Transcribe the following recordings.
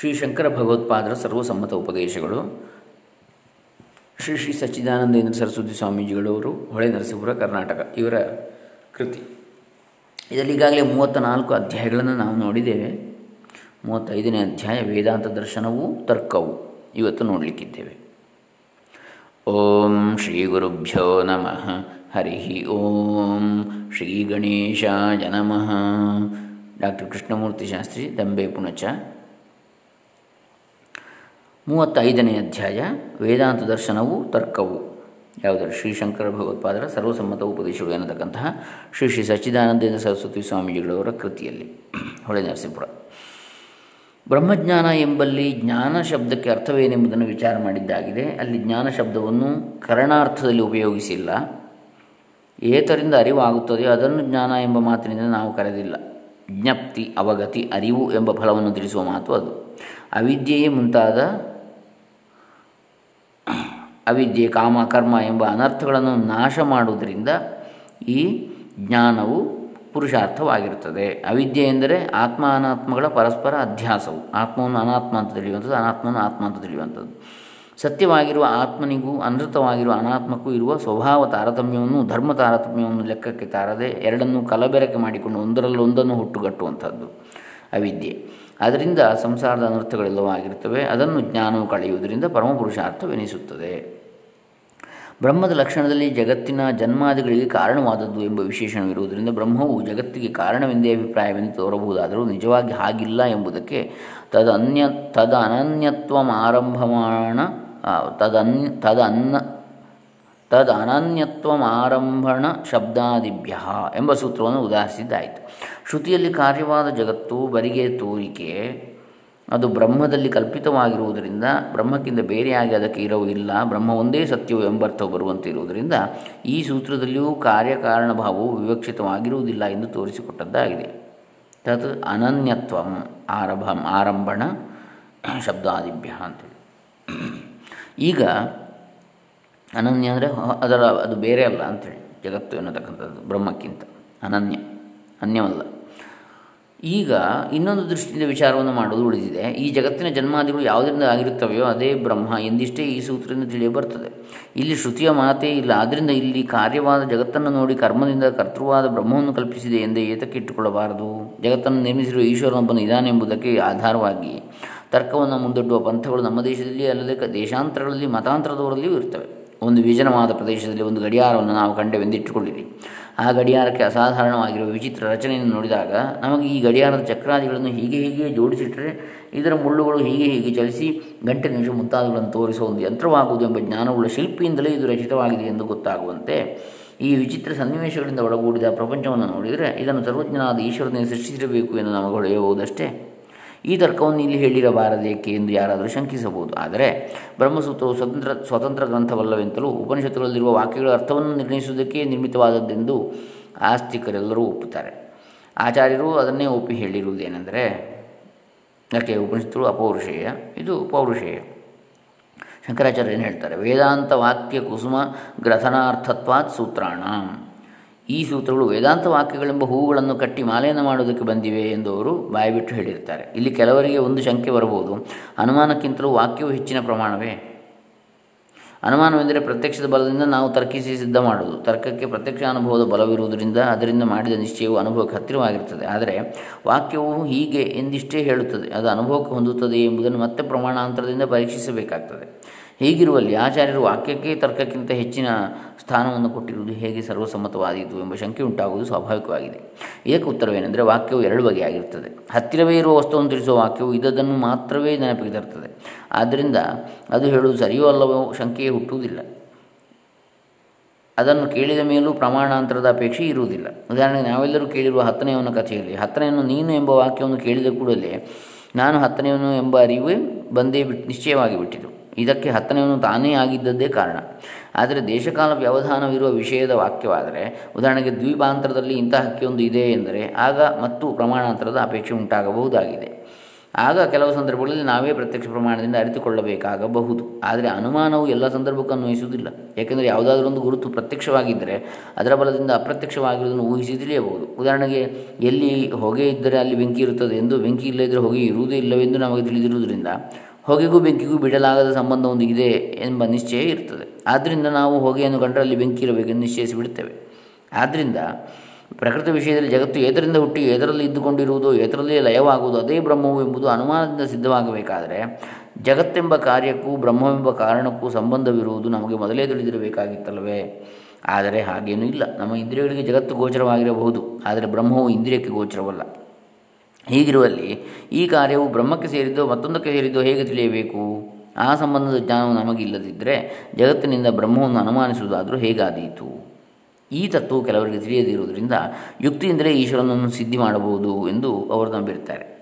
ಶ್ರೀ ಶಂಕರ ಭಗವತ್ಪಾದರ ಸರ್ವಸಮ್ಮತ ಉಪದೇಶಗಳು, ಶ್ರೀ ಶ್ರೀ ಸಚ್ಚಿದಾನಂದೇಂದ್ರ ಸರಸ್ವತಿ ಸ್ವಾಮೀಜಿಗಳವರು ಹೊಳೆ ನರಸೀಪುರ, ಕರ್ನಾಟಕ, ಇವರ ಕೃತಿ. ಇದರಲ್ಲಿ ಈಗಾಗಲೇ ಮೂವತ್ತ ನಾಲ್ಕು ಅಧ್ಯಾಯಗಳನ್ನು ನಾವು ನೋಡಿದ್ದೇವೆ. ಮೂವತ್ತೈದನೇ ಅಧ್ಯಾಯ, ವೇದಾಂತ ದರ್ಶನವು ತರ್ಕವು ಇವತ್ತು ನೋಡಲಿಕ್ಕಿದ್ದೇವೆ. ಓಂ ಶ್ರೀ ಗುರುಭ್ಯೋ ನಮಃ, ಹರಿ ಓಂ ಶ್ರೀ ಗಣೇಶಾಯ ನಮಃ. ಡಾಕ್ಟರ್ ಕೃಷ್ಣಮೂರ್ತಿ ಶಾಸ್ತ್ರಿ, ದಂಬೆ ಪುಣಚ. ಮೂವತ್ತೈದನೇ ಅಧ್ಯಾಯ ವೇದಾಂತ ದರ್ಶನವು ತರ್ಕವು. ಶ್ರೀ ಶಂಕರ ಭಗವತ್ಪಾದರ ಸರ್ವಸಮ್ಮತ ಉಪದೇಶಗಳು ಎನ್ನತಕ್ಕಂತಹ ಶ್ರೀ ಶ್ರೀ ಸಚ್ಚಿದಾನಂದೇಂದ್ರ ಸರಸ್ವತಿ ಸ್ವಾಮೀಜಿಗಳವರ ಕೃತಿಯಲ್ಲಿ. ಹೊಳೆ ನರಸೀಪುರ ಬ್ರಹ್ಮಜ್ಞಾನ ಎಂಬಲ್ಲಿ ಜ್ಞಾನ ಶಬ್ದಕ್ಕೆ ಅರ್ಥವೇನೆಂಬುದನ್ನು ವಿಚಾರ ಮಾಡಿದ್ದಾಗಿದೆ. ಅಲ್ಲಿ ಜ್ಞಾನ ಶಬ್ದವನ್ನು ಕರಣಾರ್ಥದಲ್ಲಿ ಉಪಯೋಗಿಸಿಲ್ಲ. ಏತರಿಂದ ಅರಿವಾಗುತ್ತದೆ? ಅದನ್ನು ಜ್ಞಾನ ಎಂಬ ಮಾತಿನಿಂದ ನಾವು ಕರೆದಿಲ್ಲ. ಜ್ಞಪ್ತಿ, ಅವಗತಿ, ಅರಿವು ಎಂಬ ಫಲವನ್ನು ತಿಳಿಸುವ ಮಾತು ಅದು. ಅವಿದ್ಯೆಯೇ ಮುಂತಾದ ಅವಿದ್ಯೆ, ಕಾಮ, ಕರ್ಮ ಎಂಬ ಅನರ್ಥಗಳನ್ನು ನಾಶ ಮಾಡುವುದರಿಂದ ಈ ಜ್ಞಾನವು ಪುರುಷಾರ್ಥವಾಗಿರುತ್ತದೆ. ಅವಿದ್ಯೆ ಎಂದರೆ ಆತ್ಮ ಅನಾತ್ಮಗಳ ಪರಸ್ಪರ ಅಧ್ಯಾಸವು. ಆತ್ಮವನ್ನು ಅನಾತ್ಮ ಅಂತ ತಿಳಿಯುವಂಥದ್ದು, ಅನಾತ್ಮವನ್ನು ಆತ್ಮ ಅಂತ ತಿಳಿಯುವಂಥದ್ದು. ಸತ್ಯವಾಗಿರುವ ಆತ್ಮನಿಗೂ ಅನೃತವಾಗಿರುವ ಅನಾತ್ಮಕ್ಕೂ ಇರುವ ಸ್ವಭಾವ ತಾರತಮ್ಯವನ್ನು, ಧರ್ಮ ತಾರತಮ್ಯವನ್ನು ಲೆಕ್ಕಕ್ಕೆ ತಾರದೆ ಎರಡನ್ನೂ ಕಲಬೆರಕೆ ಮಾಡಿಕೊಂಡು ಒಂದರಲ್ಲೊಂದನ್ನು ಹುಟ್ಟುಗಟ್ಟುವಂಥದ್ದು ಅವಿದ್ಯೆ. ಅದರಿಂದ ಸಂಸಾರದ ಅನರ್ಥಗಳೆಲ್ಲವೂ ಆಗಿರುತ್ತವೆ. ಅದನ್ನು ಜ್ಞಾನವು ಕಳೆಯುವುದರಿಂದ ಪರಮಪುರುಷಾರ್ಥವೆನಿಸುತ್ತದೆ. ಬ್ರಹ್ಮದ ಲಕ್ಷಣದಲ್ಲಿ ಜಗತ್ತಿನ ಜನ್ಮಾದಿಗಳಿಗೆ ಕಾರಣವಾದದ್ದು ಎಂಬ ವಿಶೇಷಣವಿರುವುದರಿಂದ ಬ್ರಹ್ಮವು ಜಗತ್ತಿಗೆ ಕಾರಣವೆಂದೇ ಅಭಿಪ್ರಾಯವೆಂದು ತೋರಬಹುದಾದರೂ ನಿಜವಾಗಿ ಹಾಗಿಲ್ಲ ಎಂಬುದಕ್ಕೆ ತದನ್ಯ ತದ ಅನನ್ಯತ್ವಮಾರಂಭಮಾಣ ತದನ್ಯ, ತದನ್ನ ಅನನ್ಯತ್ವ ಆರಂಭಣ ಶಬ್ದಾದಿಭ್ಯ ಎಂಬ ಸೂತ್ರವನ್ನು ಉದಾಹರಿಸಿದ್ದಾಯಿತು. ಶ್ರುತಿಯಲ್ಲಿ ಕಾರ್ಯವಾದ ಜಗತ್ತು, ಬರಿಗೆ, ತೋರಿಕೆ ಅದು ಬ್ರಹ್ಮದಲ್ಲಿ ಕಲ್ಪಿತವಾಗಿರುವುದರಿಂದ ಬ್ರಹ್ಮಕ್ಕಿಂತ ಬೇರೆಯಾಗಿ ಅದಕ್ಕೆ ಇರವು ಇಲ್ಲ, ಬ್ರಹ್ಮ ಒಂದೇ ಸತ್ಯವು ಎಂಬರ್ಥವು ಬರುವಂತೆ ಇರುವುದರಿಂದ ಈ ಸೂತ್ರದಲ್ಲಿಯೂ ಕಾರ್ಯಕಾರಣ ಭಾವವು ವಿವಕ್ಷಿತವಾಗಿರುವುದಿಲ್ಲ ಎಂದು ತೋರಿಸಿಕೊಟ್ಟದ್ದಾಗಿದೆ. ತತ್ ಅನನ್ಯತ್ವ ಆರಭ ಆರಂಭಣ ಶಬ್ದಾದಿಭ್ಯ ಅಂತೇಳಿ. ಈಗ ಅನನ್ಯ ಅಂದರೆ ಅದರ ಅದು ಬೇರೆ ಅಲ್ಲ ಅಂಥೇಳಿ ಜಗತ್ತು ಎನ್ನತಕ್ಕಂಥದ್ದು, ಬ್ರಹ್ಮಕ್ಕಿಂತ ಅನನ್ಯ, ಅನ್ಯವಲ್ಲ. ಈಗ ಇನ್ನೊಂದು ದೃಷ್ಟಿಯಿಂದ ವಿಚಾರವನ್ನು ಮಾಡುವುದು ಉಳಿದಿದೆ. ಈ ಜಗತ್ತಿನ ಜನ್ಮಾದಿಗಳು ಯಾವುದರಿಂದ ಆಗಿರುತ್ತವೆಯೋ ಅದೇ ಬ್ರಹ್ಮ ಎಂದಿಷ್ಟೇ ಈ ಸೂತ್ರದಿಂದ ತಿಳಿಯ ಬರ್ತದೆ ಇಲ್ಲಿ ಶ್ರುತಿಯ ಮಾತೇ ಇಲ್ಲ. ಆದ್ದರಿಂದ ಇಲ್ಲಿ ಕಾರ್ಯವಾದ ಜಗತ್ತನ್ನು ನೋಡಿ ಕರ್ಮದಿಂದ ಕರ್ತೃವಾದ ಬ್ರಹ್ಮವನ್ನು ಕಲ್ಪಿಸಿದೆ ಎಂದೇ ಏತಕ್ಕೆ ಇಟ್ಟುಕೊಳ್ಳಬಾರದು? ಜಗತ್ತನ್ನು ನಿರ್ಮಿಸಿರುವ ಈಶ್ವರನೊಬ್ಬನು ಇದಾನೆಂಬುದಕ್ಕೆ ಆಧಾರವಾಗಿ ತರ್ಕವನ್ನು ಮುಂದೊಡ್ಡುವ ಪಂಥಗಳು ನಮ್ಮ ದೇಶದಲ್ಲಿ ಅಲ್ಲದೆ ದೇಶಾಂತರಗಳಲ್ಲಿ, ಮತಾಂತರದವರಲ್ಲಿಯೂ ಇರ್ತವೆ ಒಂದು ವಿಜನವಾದ ಪ್ರದೇಶದಲ್ಲಿ ಒಂದು ಗಡಿಯಾರವನ್ನು ನಾವು ಕಂಡೆವೆಂದಿಟ್ಟುಕೊಳ್ಳಿರಿ ಆ ಗಡಿಯಾರಕ್ಕೆ ಅಸಾಧಾರಣವಾಗಿರುವ ವಿಚಿತ್ರ ರಚನೆಯನ್ನು ನೋಡಿದಾಗ ನಮಗೆ ಈ ಗಡಿಯಾರದ ಚಕ್ರಾದಿಗಳನ್ನು ಹೀಗೆ ಹೀಗೆ ಜೋಡಿಸಿಟ್ಟರೆ ಇದರ ಮುಳ್ಳುಗಳು ಹೀಗೆ ಹೀಗೆ ಚಲಿಸಿ ಗಂಟೆ ನಿಮಿಷ ಮುಂತಾದವುಗಳನ್ನು ತೋರಿಸುವ ಒಂದು ಯಂತ್ರವಾಗುವುದು ಎಂಬ ಜ್ಞಾನವುಳ್ಳ ಶಿಲ್ಪಿಯಿಂದಲೇ ಇದು ರಚಿತವಾಗಿದೆ ಎಂದು ಗೊತ್ತಾಗುವಂತೆ ಈ ವಿಚಿತ್ರ ಸನ್ನಿವೇಶಗಳಿಂದ ಒಳಗೂಡಿದ ಪ್ರಪಂಚವನ್ನು ನೋಡಿದರೆ ಇದನ್ನು ಸರ್ವಜ್ಞನಾದ ಈಶ್ವರನೇ ಸೃಷ್ಟಿಸಿರಬೇಕು ಎಂದು ನಮಗೆ ಈ ತರ್ಕವನ್ನು ಇಲ್ಲಿ ಹೇಳಿರಬಾರದೇಕೆ ಎಂದು ಯಾರಾದರೂ ಶಂಕಿಸಬಹುದು. ಆದರೆ ಬ್ರಹ್ಮಸೂತ್ರವು ಸ್ವತಂತ್ರ ಸ್ವತಂತ್ರ ಗ್ರಂಥವಲ್ಲವೆಂತಲೂ ಉಪನಿಷತ್ತುಗಳಲ್ಲಿರುವ ವಾಕ್ಯಗಳ ಅರ್ಥವನ್ನು ನಿರ್ಣಯಿಸುವುದಕ್ಕೆ ನಿರ್ಮಿತವಾದದ್ದೆಂದು ಆಸ್ತಿಕರೆಲ್ಲರೂ ಒಪ್ಪುತ್ತಾರೆ. ಆಚಾರ್ಯರು ಅದನ್ನೇ ಒಪ್ಪಿ ಹೇಳಿರುವುದೇನೆಂದರೆ, ಯಾಕೆ ಉಪನಿಷತ್ತುಗಳು ಅಪೌರುಷೇಯ? ಇದು ಪೌರುಷೇಯ. ಶಂಕರಾಚಾರ್ಯ ಏನು ಹೇಳ್ತಾರೆ? ವೇದಾಂತ ವಾಕ್ಯ ಕುಸುಮ ಗ್ರಥನಾರ್ಥತ್ವಾತ್ ಸೂತ್ರಾಣ. ಈ ಸೂತ್ರಗಳು ವೇದಾಂತ ವಾಕ್ಯಗಳೆಂಬ ಹೂವುಗಳನ್ನು ಕಟ್ಟಿ ಮಾಲೆಯನ್ನು ಮಾಡುವುದಕ್ಕೆ ಬಂದಿವೆ ಎಂದು ಅವರು ಬಾಯಿಬಿಟ್ಟು ಹೇಳಿರ್ತಾರೆ. ಇಲ್ಲಿ ಕೆಲವರಿಗೆ ಒಂದು ಶಂಕೆ ಬರಬಹುದು. ಅನುಮಾನಕ್ಕಿಂತಲೂ ವಾಕ್ಯವು ಹೆಚ್ಚಿನ ಪ್ರಮಾಣವೇ? ಅನುಮಾನವೆಂದರೆ ಪ್ರತ್ಯಕ್ಷದ ಬಲದಿಂದ ನಾವು ತರ್ಕಿಸಿ ಸಿದ್ಧ ಮಾಡುವುದು. ತರ್ಕಕ್ಕೆ ಪ್ರತ್ಯಕ್ಷ ಅನುಭವದ ಬಲವಿರುವುದರಿಂದ ಅದರಿಂದ ಮಾಡಿದ ನಿಶ್ಚಯವು ಅನುಭವಕ್ಕೆ ಹತ್ತಿರವಾಗಿರುತ್ತದೆ. ಆದರೆ ವಾಕ್ಯವು ಹೀಗೆ ಎಂದಿಷ್ಟೇ ಹೇಳುತ್ತದೆ. ಅದು ಅನುಭವಕ್ಕೆ ಹೊಂದುತ್ತದೆ ಎಂಬುದನ್ನು ಮತ್ತೆ ಪ್ರಮಾಣಾಂತರದಿಂದ ಪರೀಕ್ಷಿಸಬೇಕಾಗ್ತದೆ. ಹೀಗಿರುವಲ್ಲಿ ಆಚಾರ್ಯರು ವಾಕ್ಯಕ್ಕೆ ತರ್ಕಕ್ಕಿಂತ ಹೆಚ್ಚಿನ ಸ್ಥಾನವನ್ನು ಕೊಟ್ಟಿರುವುದು ಹೇಗೆ ಸರ್ವಸಮ್ಮತವಾದೀತು ಎಂಬ ಶಂಕೆ ಉಂಟಾಗುವುದು ಸ್ವಾಭಾವಿಕವಾಗಿದೆ. ಇದಕ್ಕೆ ಉತ್ತರವೇನೆಂದರೆ ವಾಕ್ಯವು ಎರಡು ಬಗೆಯಾಗಿರುತ್ತದೆ. ಹತ್ತಿರವೇ ಇರುವ ವಸ್ತುವನ್ನು ತಿಳಿಸುವ ವಾಕ್ಯವು ಇದನ್ನು ಮಾತ್ರವೇ ನೆನಪಿಗೆ ತರ್ತದೆ ಆದ್ದರಿಂದ ಅದು ಹೇಳುವುದು ಸರಿಯೋ ಅಲ್ಲವೋ ಶಂಕೆಯೇ ಹುಟ್ಟುವುದಿಲ್ಲ. ಅದನ್ನು ಕೇಳಿದ ಮೇಲೂ ಪ್ರಮಾಣಾಂತರದ ಅಪೇಕ್ಷೆ ಇರುವುದಿಲ್ಲ. ಉದಾಹರಣೆಗೆ ನಾವೆಲ್ಲರೂ ಕೇಳಿರುವ ಹತ್ತನೆಯವನ ಕಥೆಯಲ್ಲಿ, ಹತ್ತನೆಯನ್ನು ನೀನು ಎಂಬ ವಾಕ್ಯವನ್ನು ಕೇಳಿದ ಕೂಡಲೇ ನಾನು ಹತ್ತನೆಯವನು ಎಂಬ ಅರಿವೇ ಬಂದೇ ನಿಶ್ಚಯವಾಗಿ ಬಿಟ್ಟಿತು. ಇದಕ್ಕೆ ಹತ್ತನೆಯವನು ತಾನೇ ಆಗಿದ್ದದ್ದೇ ಕಾರಣ. ಆದರೆ ದೇಶಕಾಲ ವ್ಯವಧಾನವಿರುವ ವಿಷಯದ ವಾಕ್ಯವಾದರೆ, ಉದಾಹರಣೆಗೆ ದ್ವೀಪಾಂತರದಲ್ಲಿ ಇಂತಹ ಹಕ್ಕಿಯೊಂದು ಇದೆ ಎಂದರೆ, ಆಗ ಮತ್ತು ಪ್ರಮಾಣಾಂತರದ ಅಪೇಕ್ಷೆ ಉಂಟಾಗಬಹುದಾಗಿದೆ. ಆಗ ಕೆಲವು ಸಂದರ್ಭಗಳಲ್ಲಿ ನಾವೇ ಪ್ರತ್ಯಕ್ಷ ಪ್ರಮಾಣದಿಂದ ಅರಿತುಕೊಳ್ಳಬೇಕಾಗಬಹುದು. ಆದರೆ ಅನುಮಾನವು ಎಲ್ಲ ಸಂದರ್ಭಕ್ಕೂ ಅನ್ವಯಿಸುವುದಿಲ್ಲ. ಏಕೆಂದರೆ ಯಾವುದಾದ್ರೂ ಒಂದು ಗುರುತು ಪ್ರತ್ಯಕ್ಷವಾಗಿದ್ದರೆ, ಅದರ ಬಲದಿಂದ ಅಪ್ರತ್ಯಕ್ಷವಾಗಿರುವುದನ್ನು ಊಹಿಸಿ ತಿಳಿಯಬಹುದು. ಉದಾಹರಣೆಗೆ, ಎಲ್ಲಿ ಹೊಗೆ ಇದ್ದರೆ ಅಲ್ಲಿ ಬೆಂಕಿ ಇರುತ್ತದೆ ಎಂದು, ಬೆಂಕಿ ಇಲ್ಲದಿದ್ದರೆ ಹೊಗೆ ಇರುವುದೇ ಇಲ್ಲವೆಂದು ನಮಗೆ ತಿಳಿದಿರುವುದರಿಂದ ಹೊಗೆಗೂ ಬೆಂಕಿಗೂ ಬಿಡಲಾಗದ ಸಂಬಂಧ ಒಂದು ಇದೆ ಎಂಬ ನಿಶ್ಚಯ ಇರ್ತದೆ. ಆದ್ದರಿಂದ ನಾವು ಹೊಗೆಯನ್ನು ಕಂಡರೆ ಅಲ್ಲಿ ಬೆಂಕಿ ಇರಬೇಕೆಂದು ನಿಶ್ಚಯಿಸಿ ಬಿಡುತ್ತೇವೆ ಆದ್ದರಿಂದ ಪ್ರಕೃತಿ ವಿಷಯದಲ್ಲಿ ಜಗತ್ತು ಎದರಿಂದ ಹುಟ್ಟಿ ಎದರಲ್ಲಿ ಇದ್ದುಕೊಂಡಿರುವುದು ಎದರಲ್ಲೇ ಲಯವಾಗುವುದು, ಅದೇ ಬ್ರಹ್ಮವು ಎಂಬುದು ಅನುಮಾನದಿಂದ ಸಿದ್ಧವಾಗಬೇಕಾದರೆ ಜಗತ್ತೆಂಬ ಕಾರ್ಯಕ್ಕೂ ಬ್ರಹ್ಮವೆಂಬ ಕಾರಣಕ್ಕೂ ಸಂಬಂಧವಿರುವುದು ನಮಗೆ ಮೊದಲೇ ತಿಳಿದಿರಬೇಕಾಗಿತ್ತಲ್ಲವೇ? ಆದರೆ ಹಾಗೇನೂ ಇಲ್ಲ. ನಮ್ಮ ಇಂದ್ರಿಯಗಳಿಗೆ ಜಗತ್ತು ಗೋಚರವಾಗಿರಬಹುದು. ಆದರೆ ಬ್ರಹ್ಮವು ಇಂದ್ರಿಯಕ್ಕೆ ಗೋಚರವಲ್ಲ. ಹೀಗಿರುವಲ್ಲಿ ಈ ಕಾರ್ಯವು ಬ್ರಹ್ಮಕ್ಕೆ ಸೇರಿದ್ದೋ ಮತ್ತೊಂದಕ್ಕೆ ಸೇರಿದ್ದೋ ಹೇಗೆ ತಿಳಿಯಬೇಕು? ಆ ಸಂಬಂಧದ ಜ್ಞಾನವು ನಮಗಿಲ್ಲದಿದ್ದರೆ ಜಗತ್ತಿನಿಂದ ಬ್ರಹ್ಮವನ್ನು ಅನುಮಾನಿಸುವುದಾದರೂ ಹೇಗಾದೀತು? ಈ ತತ್ವವು ಕೆಲವರಿಗೆ ತಿಳಿಯದಿರುವುದರಿಂದ ಯುಕ್ತಿಯಿಂದಲೇ ಈಶ್ವರನನ್ನು ಸಿದ್ಧಿ ಮಾಡಬಹುದು ಎಂದು ಅವರು ನಂಬಿರ್ತಾರೆ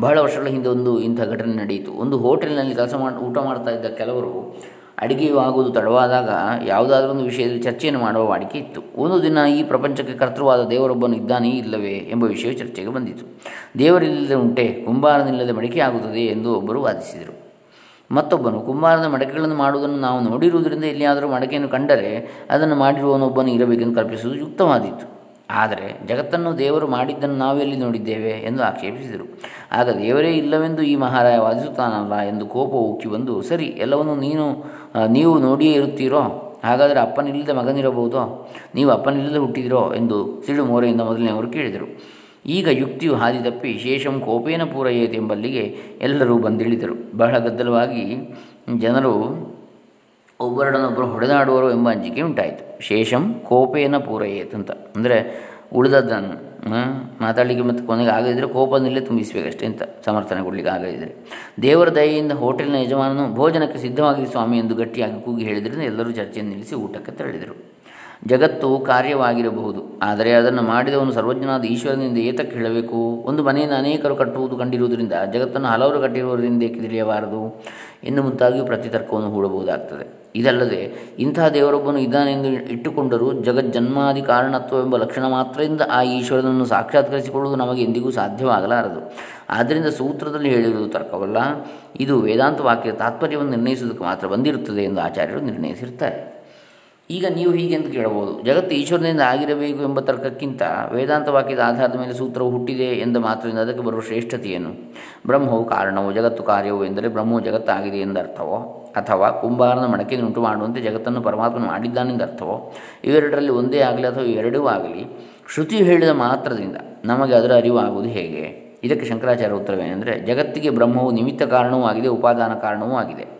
ಬಹಳ ವರ್ಷಗಳ ಹಿಂದೆ ಒಂದು ಇಂಥ ಘಟನೆ ನಡೆಯಿತು. ಒಂದು ಹೋಟೆಲ್ನಲ್ಲಿ ಕೆಲಸ ಮಾಡಿ, ಊಟ ಮಾಡ್ತಾ ಇದ್ದ ಕೆಲವರು ಅಡಿಗೆಯು ಆಗುವುದು ತಡವಾದಾಗ ಯಾವುದಾದ್ರೂ ಒಂದು ವಿಷಯದಲ್ಲಿ ಚರ್ಚೆಯನ್ನು ಮಾಡುವ ವಾಡಿಕೆ ಇತ್ತು. ಒಂದು ದಿನ ಈ ಪ್ರಪಂಚಕ್ಕೆ ಕರ್ತೃವಾದ ದೇವರೊಬ್ಬನು ಇದ್ದಾನೇ ಇಲ್ಲವೇ ಎಂಬ ವಿಷಯ ಚರ್ಚೆಗೆ ಬಂದಿತು. ದೇವರಿಲ್ಲದೆ ಉಂಟೆ, ಕುಂಬಾರನಿಲ್ಲದೆ ಮಡಿಕೆ ಆಗುತ್ತದೆ ಎಂದು ಒಬ್ಬರು ವಾದಿಸಿದರು. ಮತ್ತೊಬ್ಬನು, ಕುಂಬಾರದ ಮಡಕೆಗಳನ್ನು ಮಾಡುವುದನ್ನು ನಾವು ನೋಡಿರುವುದರಿಂದ ಎಲ್ಲಿಯಾದರೂ ಮಡಕೆಯನ್ನು ಕಂಡರೆ ಅದನ್ನು ಮಾಡಿರುವವನೊಬ್ಬನು ಇರಬೇಕೆಂದು ಕಲ್ಪಿಸುವುದು ಯುಕ್ತವಾದೀತು. ಆದರೆ ಜಗತ್ತನ್ನು ದೇವರು ಮಾಡಿದ್ದನ್ನು ನಾವೆಲ್ಲಿ ನೋಡಿದ್ದೇವೆ ಎಂದು ಆಕ್ಷೇಪಿಸಿದರು. ಆಗ ದೇವರೇ ಇಲ್ಲವೆಂದು ಈ ಮಹಾರಾಯ ವಾದಿಸುತ್ತಾನಲ್ಲ ಎಂದು ಕೋಪ ಉಕ್ಕಿ ಬಂದು, ಸರಿ, ಎಲ್ಲವನ್ನು ನೀನು ನೀವು ನೋಡಿಯೇ ಇರುತ್ತೀರೋ? ಹಾಗಾದರೆ ಅಪ್ಪನಿಲ್ಲದೆ ಮಗನಿರಬಹುದೋ? ನೀವು ಅಪ್ಪನಿಲ್ಲದೆ ಹುಟ್ಟಿದಿರೋ? ಎಂದು ಸಿಡು ಮೋರೆಯಿಂದ ಮೊದಲನೆಯವರು ಕೇಳಿದರು. ಈಗ ಯುಕ್ತಿಯು ಹಾದಿ ತಪ್ಪಿ ಶೇಷಂ ಕೋಪೇನ ಪೂರೈಯೇತೆಂಬಲ್ಲಿಗೆ ಎಲ್ಲರೂ ಬಂದಿಳಿದರು. ಬಹಳ ಗದ್ದಲವಾಗಿ ಜನರು ಒಬ್ಬರಡನೊಬ್ಬರು ಹೊಡೆದಾಡುವರು ಎಂಬ ಅಂಜಿಕೆ ಉಂಟಾಯಿತು. ಶೇಷಂ ಕೋಪೇನ ಪೂರೈಯೇತ್ ಅಂತ. ಅಂದರೆ ಉಳಿದದ್ದನ್ನು ಮಾತಾಡಲಿಕ್ಕೆ ಮತ್ತು ಕೊನೆಗೆ ಆಗದಿದ್ದರೆ ಕೋಪದಲ್ಲೇ ತುಂಬಿಸಬೇಕಷ್ಟೇ ಅಂತ ಸಮರ್ಥನೆ ಕೊಡಲಿಕ್ಕೆ ಆಗದಿದ್ದರೆ ದೇವರ ದಯೆಯಿಂದ ಹೋಟೆಲ್ನ ಯಜಮಾನನು ಭೋಜನಕ್ಕೆ ಸಿದ್ಧವಾಗಿ ಸ್ವಾಮಿ ಎಂದು ಗಟ್ಟಿಯಾಗಿ ಕೂಗಿ ಹೇಳಿದ್ರಿಂದ ಎಲ್ಲರೂ ಚರ್ಚೆಯನ್ನು ನಿಲ್ಲಿಸಿ ಊಟಕ್ಕೆ ತೆರಳಿದರು. ಜಗತ್ತು ಕಾರ್ಯವಾಗಿರಬಹುದು. ಆದರೆ ಅದನ್ನು ಮಾಡಿದವನು ಸರ್ವಜ್ಞನಾದ ಈಶ್ವರನಿಂದ ಏತಕ್ಕೆ ಹೇಳಬೇಕು? ಒಂದು ಮನೆಯನ್ನು ಅನೇಕರು ಕಟ್ಟುವುದು ಕಂಡಿರುವುದರಿಂದ ಜಗತ್ತನ್ನು ಹಲವರು ಕಟ್ಟಿರುವುದರಿಂದ ಏಕೆ ತಿಳಿಯಬಾರದು? ಇನ್ನು ಮುಂತಾಗಿಯೂ ಪ್ರತಿತರ್ಕವನ್ನು ಹೂಡಬಹುದಾಗ್ತದೆ. ಇದಲ್ಲದೆ ಇಂತಹ ದೇವರೊಬ್ಬನು ಇದ್ದಾನೆಂದು ಇಟ್ಟುಕೊಂಡರೂ ಜಗಜ್ಜನ್ಮಾದಿ ಕಾರಣತ್ವವೆಂಬ ಲಕ್ಷಣ ಮಾತ್ರದಿಂದ ಆ ಈಶ್ವರನನ್ನು ಸಾಕ್ಷಾತ್ಕರಿಸಿಕೊಳ್ಳುವುದು ನಮಗೆ ಎಂದಿಗೂ ಸಾಧ್ಯವಾಗಲಾರದು. ಆದ್ದರಿಂದ ಸೂತ್ರದಲ್ಲಿ ಹೇಳಿರುವುದು ತರ್ಕವಲ್ಲ. ಇದು ವೇದಾಂತ ವಾಕ್ಯದ ತಾತ್ಪರ್ಯವನ್ನು ನಿರ್ಣಯಿಸುವುದಕ್ಕೆ ಮಾತ್ರ ಬಂದಿರುತ್ತದೆ ಎಂದು ಆಚಾರ್ಯರು ನಿರ್ಣಯಿಸಿರ್ತಾರೆ ಈಗ ನೀವು ಹೀಗೆ ಎಂದು ಕೇಳಬಹುದು. ಜಗತ್ತು ಈಶ್ವರನಿಂದ ಆಗಿರಬೇಕು ಎಂಬ ತರ್ಕಕ್ಕಿಂತ ವೇದಾಂತ ವಾಕ್ಯದ ಆಧಾರದ ಮೇಲೆ ಸೂತ್ರವು ಹುಟ್ಟಿದೆ ಎಂದ ಮಾತ್ರದಿಂದ ಅದಕ್ಕೆ ಬರುವ ಶ್ರೇಷ್ಠತೆಯೇನು ಬ್ರಹ್ಮವು ಕಾರಣವು, ಜಗತ್ತು ಕಾರ್ಯವು ಎಂದರೆ ಬ್ರಹ್ಮವು ಜಗತ್ತಾಗಿದೆ ಎಂದರ್ಥವೋ? ಅಥವಾ ಕುಂಬಾರನ ಮಡಕೆಯನ್ನು ಉಂಟು ಮಾಡುವಂತೆ ಜಗತ್ತನ್ನು ಪರಮಾತ್ಮನು ಮಾಡಿದ್ದಾನೆಂದರ್ಥವೋ ಇವೆರಡರಲ್ಲಿ ಒಂದೇ ಆಗಲಿ ಅಥವಾ ಎರಡೂ ಆಗಲಿ? ಶ್ರುತಿ ಹೇಳಿದ ಮಾತ್ರದಿಂದ ನಮಗೆ ಅದರ ಅರಿವು ಆಗುವುದು ಹೇಗೆ? ಇದಕ್ಕೆ ಶಂಕರಾಚಾರ್ಯ ಉತ್ತರವೇನೆಂದರೆ, ಜಗತ್ತಿಗೆ ಬ್ರಹ್ಮವು ನಿಮಿತ್ತ ಕಾರಣವೂ ಆಗಿದೆ, ಉಪಾದಾನ ಕಾರಣವೂ ಆಗಿದೆ.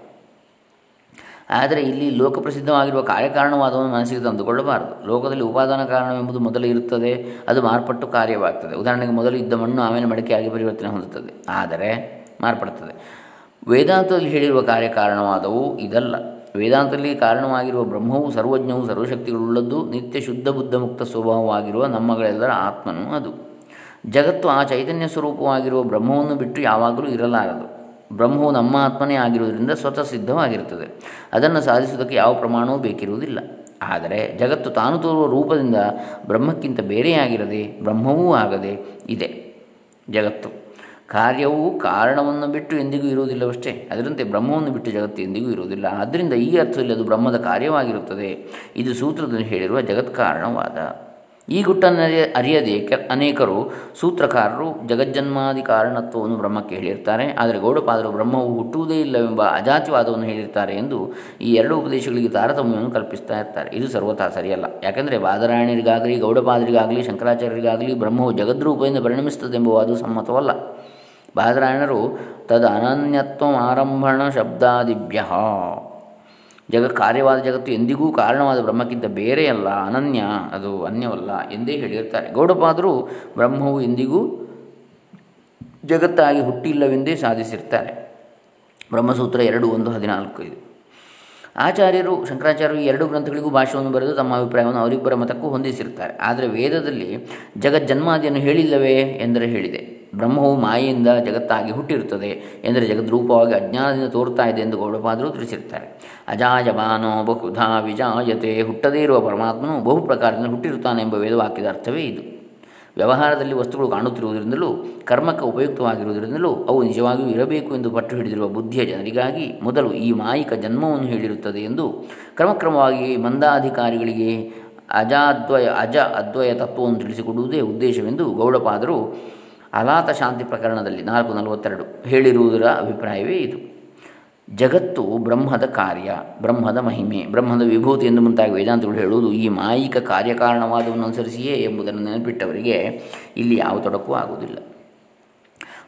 ಆದರೆ ಇಲ್ಲಿ ಲೋಕಪ್ರಸಿದ್ಧವಾಗಿರುವ ಕಾರ್ಯಕಾರಣವಾದವನ್ನು ಮನಸ್ಸಿಗೆ ತಂದುಕೊಳ್ಳಬಾರದು. ಲೋಕದಲ್ಲಿ ಉಪಾದಾನ ಕಾರಣವೆಂಬುದು ಮೊದಲು ಇರುತ್ತದೆ, ಅದು ಮಾರ್ಪಟ್ಟು ಕಾರ್ಯವಾಗ್ತದೆ. ಉದಾಹರಣೆಗೆ ಮೊದಲು ಇದ್ದ ಮಣ್ಣು ಆಮೇಲೆ ಮಡಿಕೆಯಾಗಿ ಪರಿವರ್ತನೆ ಹೊಂದುತ್ತದೆ. ಆದರೆ ಮಾರ್ಪಡುತ್ತದೆ. ವೇದಾಂತದಲ್ಲಿ ಹೇಳಿರುವ ಕಾರ್ಯಕಾರಣವಾದವು ಇದಲ್ಲ. ವೇದಾಂತದಲ್ಲಿ ಕಾರಣವಾಗಿರುವ ಬ್ರಹ್ಮವು ಸರ್ವಜ್ಞವು ಸರ್ವಶಕ್ತಿಗಳುಳ್ಳದ್ದು, ನಿತ್ಯ ಶುದ್ಧ ಬುದ್ಧ ಮುಕ್ತ ಸ್ವಭಾವವಾಗಿರುವ ನಮ್ಮಗಳೆಲ್ಲರ ಆತ್ಮನು ಅದು. ಜಗತ್ತು ಆ ಚೈತನ್ಯ ಸ್ವರೂಪವಾಗಿರುವ ಬ್ರಹ್ಮವನ್ನು ಬಿಟ್ಟು ಯಾವಾಗಲೂ ಇರಲಾರದು. ಬ್ರಹ್ಮವು ನಮ್ಮ ಆತ್ಮನೇ ಆಗಿರುವುದರಿಂದ ಸ್ವತಃ ಸಿದ್ಧವಾಗಿರುತ್ತದೆ. ಅದನ್ನು ಸಾಧಿಸುವುದಕ್ಕೆ ಯಾವ ಪ್ರಮಾಣವೂ ಬೇಕಿರುವುದಿಲ್ಲ. ಆದರೆ ಜಗತ್ತು ತಾನು ತೋರುವ ರೂಪದಿಂದ ಬ್ರಹ್ಮಕ್ಕಿಂತ ಬೇರೆಯಾಗಿರದೆ ಬ್ರಹ್ಮವೂ ಆಗದೆ ಇದೆ ಜಗತ್ತು. ಕಾರ್ಯವು ಕಾರಣವನ್ನು ಬಿಟ್ಟು ಎಂದಿಗೂ ಇರುವುದಿಲ್ಲವಷ್ಟೇ. ಅದರಂತೆ ಬ್ರಹ್ಮವನ್ನು ಬಿಟ್ಟು ಜಗತ್ತು ಎಂದಿಗೂ ಇರುವುದಿಲ್ಲ. ಆದ್ದರಿಂದ ಈ ಅರ್ಥದಲ್ಲಿ ಅದು ಬ್ರಹ್ಮದ ಕಾರ್ಯವಾಗಿರುತ್ತದೆ. ಇದು ಸೂತ್ರದಲ್ಲಿ ಹೇಳಿರುವ ಜಗತ್ಕಾರಣವಾದ ಈ ಗುಟ್ಟನ್ನು ಅರಿಯದೆ ಕೆ, ಅನೇಕರು ಸೂತ್ರಕಾರರು ಜಗಜ್ಜನ್ಮಾದಿ ಕಾರಣತ್ವವನ್ನು ಬ್ರಹ್ಮಕ್ಕೆ ಹೇಳಿರ್ತಾರೆ. ಆದರೆ ಗೌಡಪಾದರು ಬ್ರಹ್ಮವು ಹುಟ್ಟುವುದೇ ಇಲ್ಲವೆಂಬ ಅಜಾತಿವಾದವನ್ನು ಹೇಳಿರ್ತಾರೆ ಎಂದು ಈ ಎರಡು ಉಪದೇಶಗಳಿಗೆ ತಾರತಮ್ಯವನ್ನು ಕಲ್ಪಿಸ್ತಾ ಇರ್ತಾರೆ. ಇದು ಸರ್ವತಾ ಸರಿಯಲ್ಲ. ಯಾಕೆಂದರೆ ಬಾದರಾಯಣರಿಗಾಗಲಿ ಗೌಡಪಾದರಿಗಾಗಲಿ, ಶಂಕರಾಚಾರ್ಯರಿಗಾಗಲಿ ಬ್ರಹ್ಮವು ಜಗದ್ರೂಪದಿಂದ ಪರಿಣಮಿಸುತ್ತದೆಂಬುವುದು ಸಮ್ಮತವಲ್ಲ. ಬಾದರಾಯಣರು ತದ ಅನನ್ಯತ್ವ ಆರಂಭಣ ಶಬ್ದಾದಿಭ್ಯ. ಜಗ ಕಾರ್ಯವಾದ ಜಗತ್ತು ಎಂದಿಗೂ ಕಾರಣವಾದ ಬ್ರಹ್ಮಕ್ಕಿಂತ ಬೇರೆಯಲ್ಲ ಅನನ್ಯ, ಅದು ಅನ್ಯವಲ್ಲ ಎಂದೇ ಹೇಳಿರ್ತಾರೆ ಗೌಡಪಾದರು ಬ್ರಹ್ಮವು ಎಂದಿಗೂ ಜಗತ್ತಾಗಿ ಹುಟ್ಟಿಲ್ಲವೆಂದೇ ಸಾಧಿಸಿರ್ತಾರೆ ಬ್ರಹ್ಮಸೂತ್ರ ಎರಡು ಒಂದು ಹದಿನಾಲ್ಕು ಇದು. ಆಚಾರ್ಯರು, ಶಂಕರಾಚಾರ್ಯರು ಎರಡು ಗ್ರಂಥಗಳಿಗೂ ಭಾಷೆಯನ್ನು ಬರೆದು ತಮ್ಮ ಅಭಿಪ್ರಾಯವನ್ನು ಅವರಿಬ್ಬರ ಮತಕ್ಕೂ ಹೊಂದಿಸಿರ್ತಾರೆ ಆದರೆ ವೇದದಲ್ಲಿ ಜಗಜ್ಜನ್ಮಾದಿಯನ್ನು ಹೇಳಿಲ್ಲವೇ ಎಂದರೆ ಹೇಳಿದೆ. ಬ್ರಹ್ಮವು ಮಾಯೆಯಿಂದ ಜಗತ್ತಾಗಿ ಹುಟ್ಟಿರುತ್ತದೆ ಎಂದರೆ ಜಗದ್ರೂಪವಾಗಿ ಅಜ್ಞಾನದಿಂದ ತೋರ್ತಾ ಇದೆ ಎಂದು ಗೌಡಪಾದರು ತಿಳಿಸಿರುತ್ತಾರೆ. ಅಜಾಯಮಾನೋ ಬಹುಧಾ ವಿಜಾಯತೆ, ಹುಟ್ಟದೇ ಇರುವ ಪರಮಾತ್ಮನು ಬಹು ಪ್ರಕಾರದಿಂದ ಹುಟ್ಟಿರುತ್ತಾನೆ ಎಂಬ ವೇದವಾಕ್ಯದ ಅರ್ಥವೇ ಇದು. ವ್ಯವಹಾರದಲ್ಲಿ ವಸ್ತುಗಳು ಕಾಣುತ್ತಿರುವುದರಿಂದಲೂ, ಕರ್ಮಕ್ಕೆ ಉಪಯುಕ್ತವಾಗಿರುವುದರಿಂದಲೂ ಅವು ನಿಜವಾಗಿಯೂ ಇರಬೇಕು ಎಂದು ಪಟ್ಟು ಹಿಡಿದಿರುವ ಬುದ್ಧಿಯ ಜನರಿಗಾಗಿ ಮೊದಲು ಈ ಮಾಯಿಕ ಜನ್ಮವನ್ನು ಹೇಳಿರುತ್ತದೆ ಎಂದು ಕ್ರಮಕ್ರಮವಾಗಿ ಮಂದಾಧಿಕಾರಿಗಳಿಗೆ ಅಜಾದ್ವಯ, ಅಜ ಅದ್ವಯ ತತ್ವವನ್ನು ತಿಳಿಸಿಕೊಡುವುದೇ ಉದ್ದೇಶವೆಂದು ಗೌಡಪಾದರು ಅಲಾತ ಶಾಂತಿ ಪ್ರಕರಣದಲ್ಲಿ ನಾಲ್ಕು ನಲವತ್ತೆರಡು ಹೇಳಿರುವುದರ ಅಭಿಪ್ರಾಯವೇ ಇದು. ಜಗತ್ತು ಬ್ರಹ್ಮದ ಕಾರ್ಯ, ಬ್ರಹ್ಮದ ಮಹಿಮೆ, ಬ್ರಹ್ಮದ ವಿಭೂತಿ ಎಂದು ಮುಂತಾಗಿ ವೇದಾಂತಗಳು ಹೇಳುವುದು ಈ ಮಾಯಿಕ ಕಾರ್ಯಕಾರಣವಾದವನ್ನು ಅನುಸರಿಸಿಯೇ ಎಂಬುದನ್ನು ನೆನಪಿಟ್ಟವರಿಗೆ ಇಲ್ಲಿ ಯಾವ ತೊಡಕು ಆಗುವುದಿಲ್ಲ.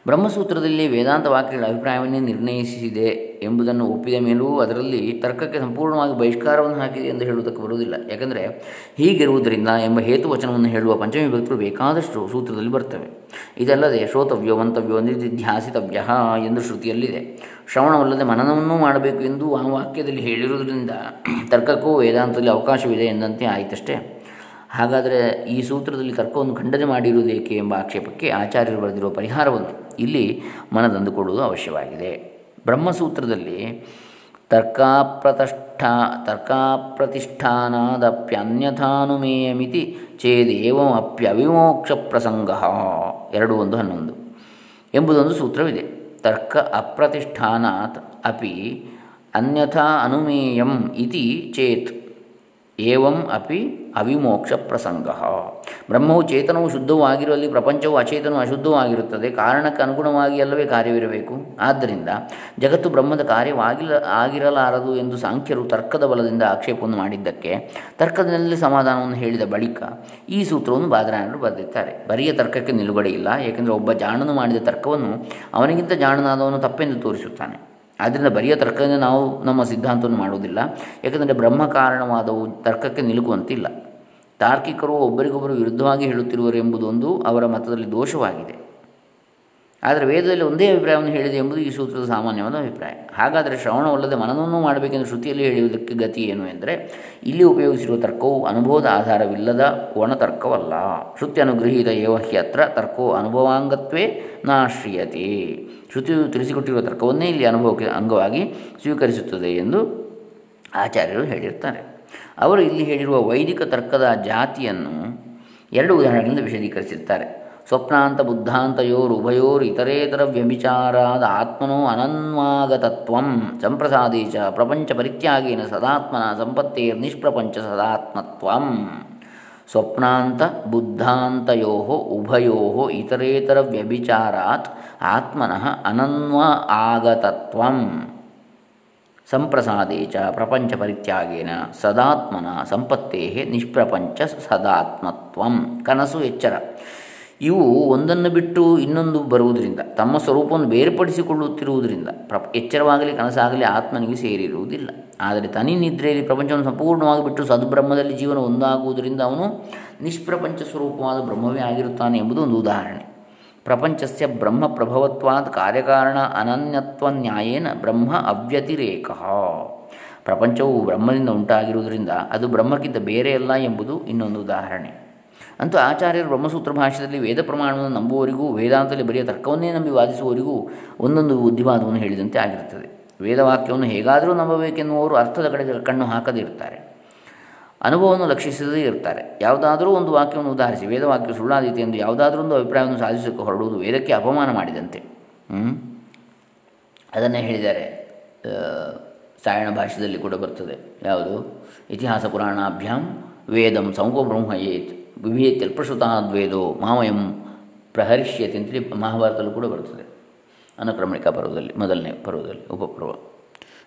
ಬ್ರಹ್ಮಸೂತ್ರದಲ್ಲಿ ವೇದಾಂತ ವಾಕ್ಯಗಳ ಅಭಿಪ್ರಾಯವನ್ನೇ ನಿರ್ಣಯಿಸಿದೆ ಎಂಬುದನ್ನು ಒಪ್ಪಿದ ಮೇಲೂ ಅದರಲ್ಲಿ ತರ್ಕಕ್ಕೆ ಸಂಪೂರ್ಣವಾಗಿ ಬಹಿಷ್ಕಾರವನ್ನು ಹಾಕಿದೆ ಎಂದು ಹೇಳುವುದಕ್ಕೆ ಬರುವುದಿಲ್ಲ. ಯಾಕೆಂದರೆ ಹೀಗಿರುವುದರಿಂದ ಎಂಬ ಹೇತುವಚನವನ್ನು ಹೇಳುವ ಪಂಚಮಿ ಭಕ್ತರು ಬೇಕಾದಷ್ಟು ಸೂತ್ರದಲ್ಲಿ ಬರ್ತವೆ. ಇದಲ್ಲದೆ ಶ್ರೋತವ್ಯೋ, ಮಂತವ್ಯೋ ನಿಧಿಧ್ಯಾಸಿತವ್ಯ ಎಂದು ಶ್ರುತಿಯಲ್ಲಿದೆ. ಶ್ರವಣವಲ್ಲದೆ ಮನನವನ್ನೂ ಮಾಡಬೇಕು ಎಂದು ಆ ವಾಕ್ಯದಲ್ಲಿ ಹೇಳಿರುವುದರಿಂದ ತರ್ಕಕ್ಕೂ ವೇದಾಂತದಲ್ಲಿ ಅವಕಾಶವಿದೆ ಎಂದಂತೆ ಆಯಿತಷ್ಟೇ. ಹಾಗಾದರೆ ಈ ಸೂತ್ರದಲ್ಲಿ ತರ್ಕವನ್ನು ಖಂಡನೆ ಮಾಡಿರುವುದೇಕೆ ಎಂಬ ಆಕ್ಷೇಪಕ್ಕೆ ಆಚಾರ್ಯರು ಬರೆದಿರುವ ಪರಿಹಾರವನ್ನು ಇಲ್ಲಿ ಮನದಂದುಕೊಳ್ಳುವುದು ಅವಶ್ಯವಾಗಿದೆ. ಬ್ರಹ್ಮಸೂತ್ರದಲ್ಲಿ ತರ್ಕಾಪ್ರತಿಷ್ಠಾ, ತರ್ಕಾಪ್ರತಿಷ್ಠಾನಾದಪ್ಯನ್ಯಥಾನುಮೇಯಮಿತಿ ಚೇದೇವಮಪ್ಯವಿಮೋಕ್ಷ ಪ್ರಸಂಗ ಎರಡು ಒಂದು ಹನ್ನೊಂದು ಎಂಬುದೊಂದು ಸೂತ್ರವಿದೆ. ತರ್ಕ ಅಪ್ರತಿಷ್ಠಾನಾತ್ ಅಪಿ ಅನ್ಯಥಾ ಅನುಮೇಯಂ ಇತಿ ಚೇತ್. ಏವಂ ಅಪಿ ಅವಿಮೋಕ್ಷ ಪ್ರಸಂಗ. ಬ್ರಹ್ಮವು ಚೇತನವು ಶುದ್ಧವೂ ಆಗಿರುವಲ್ಲಿ ಪ್ರಪಂಚವು ಅಚೇತನವು ಅಶುದ್ಧವೂ ಆಗಿರುತ್ತದೆ ಕಾರಣಕ್ಕೆ ಅನುಗುಣವಾಗಿ ಅಲ್ಲವೇ ಕಾರ್ಯವಿರಬೇಕು. ಆದ್ದರಿಂದ ಜಗತ್ತು ಬ್ರಹ್ಮದ ಕಾರ್ಯವಾಗಿಲ್ಲ ಆಗಿರಲಾರದು ಎಂದು ಸಾಂಖ್ಯರು ತರ್ಕದ ಬಲದಿಂದ ಆಕ್ಷೇಪವನ್ನು ಮಾಡಿದ್ದಕ್ಕೆ ತರ್ಕದಲ್ಲಿ ಸಮಾಧಾನವನ್ನು ಹೇಳಿದ ಬಳಿಕ ಈ ಸೂತ್ರವನ್ನು ಬಾದರಾಯಣರು ಬರೆದಿದ್ದಾರೆ. ಬರಿಯ ತರ್ಕಕ್ಕೆ ನಿಲುಗಡೆ ಇಲ್ಲ. ಏಕೆಂದರೆ ಒಬ್ಬ ಜಾಣನು ಮಾಡಿದ ತರ್ಕವನ್ನು ಅವನಿಗಿಂತ ಜಾಣನಾದವನು ತಪ್ಪೆಂದು ತೋರಿಸುತ್ತಾನೆ. ಆದ್ದರಿಂದ ಬರಿಯ ತರ್ಕದಿಂದ ನಾವು ನಮ್ಮ ಸಿದ್ಧಾಂತವನ್ನು ಮಾಡುವುದಿಲ್ಲ ಏಕೆಂದರೆ ಬ್ರಹ್ಮ ಕಾರಣವಾದವು ತರ್ಕಕ್ಕೆ ನಿಲುಕುವಂತಿಲ್ಲ ತಾರ್ಕಿಕರು ಒಬ್ಬರಿಗೊಬ್ಬರು ವಿರುದ್ಧವಾಗಿ ಹೇಳುತ್ತಿರುವರು ಎಂಬುದೊಂದು ಅವರ ಮತದಲ್ಲಿ ದೋಷವಾಗಿದೆ. ಆದರೆ ವೇದದಲ್ಲಿ ಒಂದೇ ಅಭಿಪ್ರಾಯವನ್ನು ಹೇಳಿದೆ ಎಂಬುದು ಈ ಸೂತ್ರದ ಸಾಮಾನ್ಯವಾದ ಅಭಿಪ್ರಾಯ. ಹಾಗಾದರೆ ಶ್ರವಣವಲ್ಲದೆ ಮನನವನ್ನು ಮಾಡಬೇಕೆಂದು ಶ್ರುತಿಯಲ್ಲಿ ಹೇಳುವುದಕ್ಕೆ ಗತಿ ಏನು ಎಂದರೆ, ಇಲ್ಲಿ ಉಪಯೋಗಿಸಿರುವ ತರ್ಕವು ಅನುಭವದ ಆಧಾರವಿಲ್ಲದ ಒಣ ತರ್ಕವಲ್ಲ ಶ್ರುತಿ ಅನುಗೃಹೀತ ಹ್ಯತ್ರ ತರ್ಕವು ಅನುಭವಾಂಗತ್ವೇ ನಾಶ್ರೀಯತೆ. ಶ್ರುತಿಯು ತಿಳಿಸಿಕೊಟ್ಟಿರುವ ತರ್ಕವನ್ನೇ ಇಲ್ಲಿ ಅನುಭವಕ್ಕೆ ಅಂಗವಾಗಿ ಸ್ವೀಕರಿಸುತ್ತದೆ ಎಂದು ಆಚಾರ್ಯರು ಹೇಳಿರ್ತಾರೆ. ಅವರು ಇಲ್ಲಿ ಹೇಳಿರುವ ವೈದಿಕ ತರ್ಕದ ಜಾತಿಯನ್ನು ಎರಡು ಉದಾಹರಣೆಗಳಿಂದ ವಿಶದೀಕರಿಸಿರ್ತಾರೆ. ಸ್ವಪ್ನಾಂತ ಬುದ್ಧಾಂತಯೋರು ಉಭಯೋರು ಇತರೇತರ ವ್ಯಭಿಚಾರಾದ ಆತ್ಮನೋ ಅನನ್ವಾಗತತ್ವಂ ಸಂಪ್ರಸಾದೇ ಚ ಪ್ರಪಂಚ ಪರಿತ್ಯಾಗೇನ ಸದಾತ್ಮನ ಸಂಪತ್ತೇರ್ ನಿಷ್ಪ್ರಪಂಚ ಸದಾತ್ಮತ್ವಂ. ಸ್ವಪ್ನಾಂತ ಬುದ್ಧಾಂತಯೋ ಉಭಯೋ ಇತರೇತರ ವ್ಯಭಿಚಾರಾತ್ ಆತ್ಮನಃ ಅನನ್ವ ಆಗತತ್ವಂ. ಸಂಪ್ರಸಾದೇ ಚ ಪ್ರಪಂಚ ಪರಿತ್ಯಾಗೇನ ಸದಾತ್ಮನ ಸಂಪತ್ತೇ ನಿಷ್ಪ್ರಪಂಚ ಸದಾತ್ಮತ್ವಂ. ಕನಸು ಎಚ್ಚರ. ಇವು ಒಂದನ್ನು ಬಿಟ್ಟು ಇನ್ನೊಂದು ಬರುವುದರಿಂದ, ತಮ್ಮ ಸ್ವರೂಪವನ್ನು ಬೇರ್ಪಡಿಸಿಕೊಳ್ಳುತ್ತಿರುವುದರಿಂದ ಪ್ರ ಎಚ್ಚರವಾಗಲಿ ಕನಸಾಗಲಿ ಆತ್ಮನಿಗೆ ಸೇರಿರುವುದಿಲ್ಲ. ಆದರೆ ತನಿ ನಿದ್ರೆಯಲ್ಲಿ ಪ್ರಪಂಚವನ್ನು ಸಂಪೂರ್ಣವಾಗಿ ಬಿಟ್ಟು ಸದ್ಬ್ರಹ್ಮದಲ್ಲಿ ಜೀವನ ಒಂದಾಗುವುದರಿಂದ ಅವನು ನಿಷ್ಪ್ರಪಂಚ ಸ್ವರೂಪವಾದ ಬ್ರಹ್ಮವೇ ಆಗಿರುತ್ತಾನೆ ಎಂಬುದು ಒಂದು ಉದಾಹರಣೆ. ಪ್ರಪಂಚಸ್ಯ ಬ್ರಹ್ಮ ಪ್ರಭವತ್ವಾದ ಕಾರ್ಯಕಾರಣ ಅನನ್ಯತ್ವ ನ್ಯಾಯೇನ ಬ್ರಹ್ಮ ಅವ್ಯತಿರೇಕ. ಪ್ರಪಂಚವು ಬ್ರಹ್ಮದಿಂದ ಉಂಟಾಗಿರುವುದರಿಂದ ಅದು ಬ್ರಹ್ಮಕ್ಕಿಂತ ಬೇರೆಯಲ್ಲ ಎಂಬುದು ಇನ್ನೊಂದು ಉದಾಹರಣೆ. ಅಂತೂ ಆಚಾರ್ಯರು ಬ್ರಹ್ಮಸೂತ್ರ ಭಾಷೆಯಲ್ಲಿ ವೇದ ಪ್ರಮಾಣವನ್ನು ನಂಬುವವರಿಗೂ, ವೇದಾಂತದಲ್ಲಿ ಬರೆಯ ತರ್ಕವನ್ನೇ ನಂಬಿ ವಾದಿಸುವವರಿಗೂ ಒಂದೊಂದು ಬುದ್ಧಿವಾದವನ್ನು ಹೇಳಿದಂತೆ ಆಗಿರುತ್ತದೆ. ವೇದವಾಕ್ಯವನ್ನು ಹೇಗಾದರೂ ನಂಬಬೇಕೆನ್ನುವರು ಅರ್ಥದ ಕಡೆ ಕಣ್ಣು ಹಾಕದೇ ಇರ್ತಾರೆ. ಅನುಭವವನ್ನು ಲಕ್ಷಿಸದೇ ಇರ್ತಾರೆ. ಯಾವುದಾದರೂ ಒಂದು ವಾಕ್ಯವನ್ನು ಉದಾಹರಿಸಿ, ವೇದವಾಕ್ಯ ಸುಳ್ಳಾದೀತೆ ಎಂದು ಯಾವುದಾದ್ರೂ ಒಂದು ಅಭಿಪ್ರಾಯವನ್ನು ಸಾಧಿಸಕ್ಕೆ ಹೊರಡುವುದು ವೇದಕ್ಕೆ ಅಪಮಾನ ಮಾಡಿದಂತೆ. ಅದನ್ನೇ ಹೇಳಿದ್ದಾರೆ. ಸಾಯಣ ಭಾಷೆಯಲ್ಲಿ ಕೂಡ ಬರ್ತದೆ. ಯಾವುದು? ಇತಿಹಾಸ ಪುರಾಣಾಭ್ಯಾಂ ವೇದಂ ಸಮುಪಬ್ರಹ್ಮಯೇತ್ ವಿಭೇತ್ಯಲ್ಪಶ್ರುತಾದ್ವೇದೋ ಮಾಮಯಂ ಪ್ರಹರಿಷ್ಯತೆ ಅಂತೇಳಿ ಮಹಾಭಾರತದಲ್ಲೂ ಕೂಡ ಬರ್ತದೆ. ಅನುಕ್ರಮಣಿಕ ಪರ್ವದಲ್ಲಿ, ಮೊದಲನೇ ಪರ್ವದಲ್ಲಿ, ಉಪಪರ್ವ,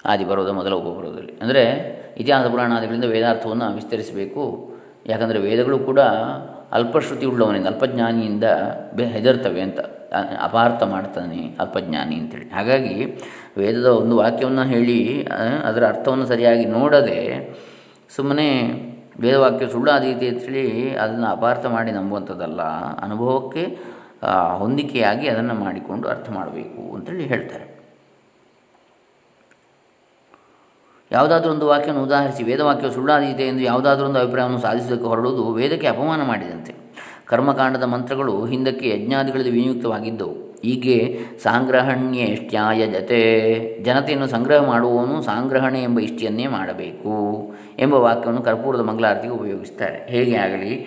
ಆದಿಪರ್ವದ ಮೊದಲ ಉಪಪರ್ವದಲ್ಲಿ. ಅಂದರೆ ಇತಿಹಾಸ ಪುರಾಣಾದಿಗಳಿಂದ ವೇದಾರ್ಥವನ್ನು ವಿಸ್ತರಿಸಬೇಕು. ಯಾಕಂದರೆ ವೇದಗಳು ಕೂಡ ಅಲ್ಪಶ್ರುತಿ ಉಳ್ಳವನಿಂದ ಅಲ್ಪಜ್ಞಾನಿಯಿಂದ ಬೆ, ಹೆದರ್ತವೆ ಅಂತ. ಅಪಾರ್ಥ ಮಾಡ್ತಾನೆ ಅಲ್ಪಜ್ಞಾನಿ ಅಂತೇಳಿ. ಹಾಗಾಗಿ ವೇದದ ಒಂದು ವಾಕ್ಯವನ್ನು ಹೇಳಿ ಅದರ ಅರ್ಥವನ್ನು ಸರಿಯಾಗಿ ನೋಡದೆ ಸುಮ್ಮನೆ ವೇದವಾಕ್ಯ ಸುಳ್ಳಾದೀತಿ ಅಂತೇಳಿ ಅದನ್ನು ಅಪಾರ್ಥ ಮಾಡಿ ನಂಬುವಂಥದ್ದಲ್ಲ, ಅನುಭವಕ್ಕೆ ಹೊಂದಿಕೆಯಾಗಿ ಅದನ್ನು ಮಾಡಿಕೊಂಡು ಅರ್ಥ ಮಾಡಬೇಕು ಅಂತೇಳಿ ಹೇಳ್ತಾರೆ. ಯಾವುದಾದ್ರೂ ಒಂದು ವಾಕ್ಯವನ್ನು ಉದಾಹರಿಸಿ ವೇದವಾಕ್ಯವು ಸುಳ್ಳಾದೀತೆ ಎಂದು ಯಾವುದಾದ್ರೂ ಒಂದು ಅಭಿಪ್ರಾಯವನ್ನು ಸಾಧಿಸೋದಕ್ಕೆ ಹೊರಡುವುದು ವೇದಕ್ಕೆ ಅಪಮಾನ ಮಾಡಿದಂತೆ. ಕರ್ಮಕಾಂಡದ ಮಂತ್ರಗಳು ಹಿಂದಕ್ಕೆ ಯಜ್ಞಾದಿಗಳಲ್ಲಿ ವಿನಿಯುಕ್ತವಾಗಿದ್ದವು. ಹೀಗೆ ಸಾಂಗ್ರಹಣ್ಯೇಷ್ಟ್ಯಾಯ ಜತೆ. ಜನತೆಯನ್ನು ಸಂಗ್ರಹ ಮಾಡುವವನು ಸಾಂಗ್ರಹಣೆ ಎಂಬ ಇಷ್ಟಿಯನ್ನೇ ಮಾಡಬೇಕು ಎಂಬ ವಾಕ್ಯವನ್ನು ಕರ್ಪೂರದ ಮಂಗಳಾರತಿಗೆ ಉಪಯೋಗಿಸ್ತಾರೆ. ಹೇಗೆ ಆಗಲಿ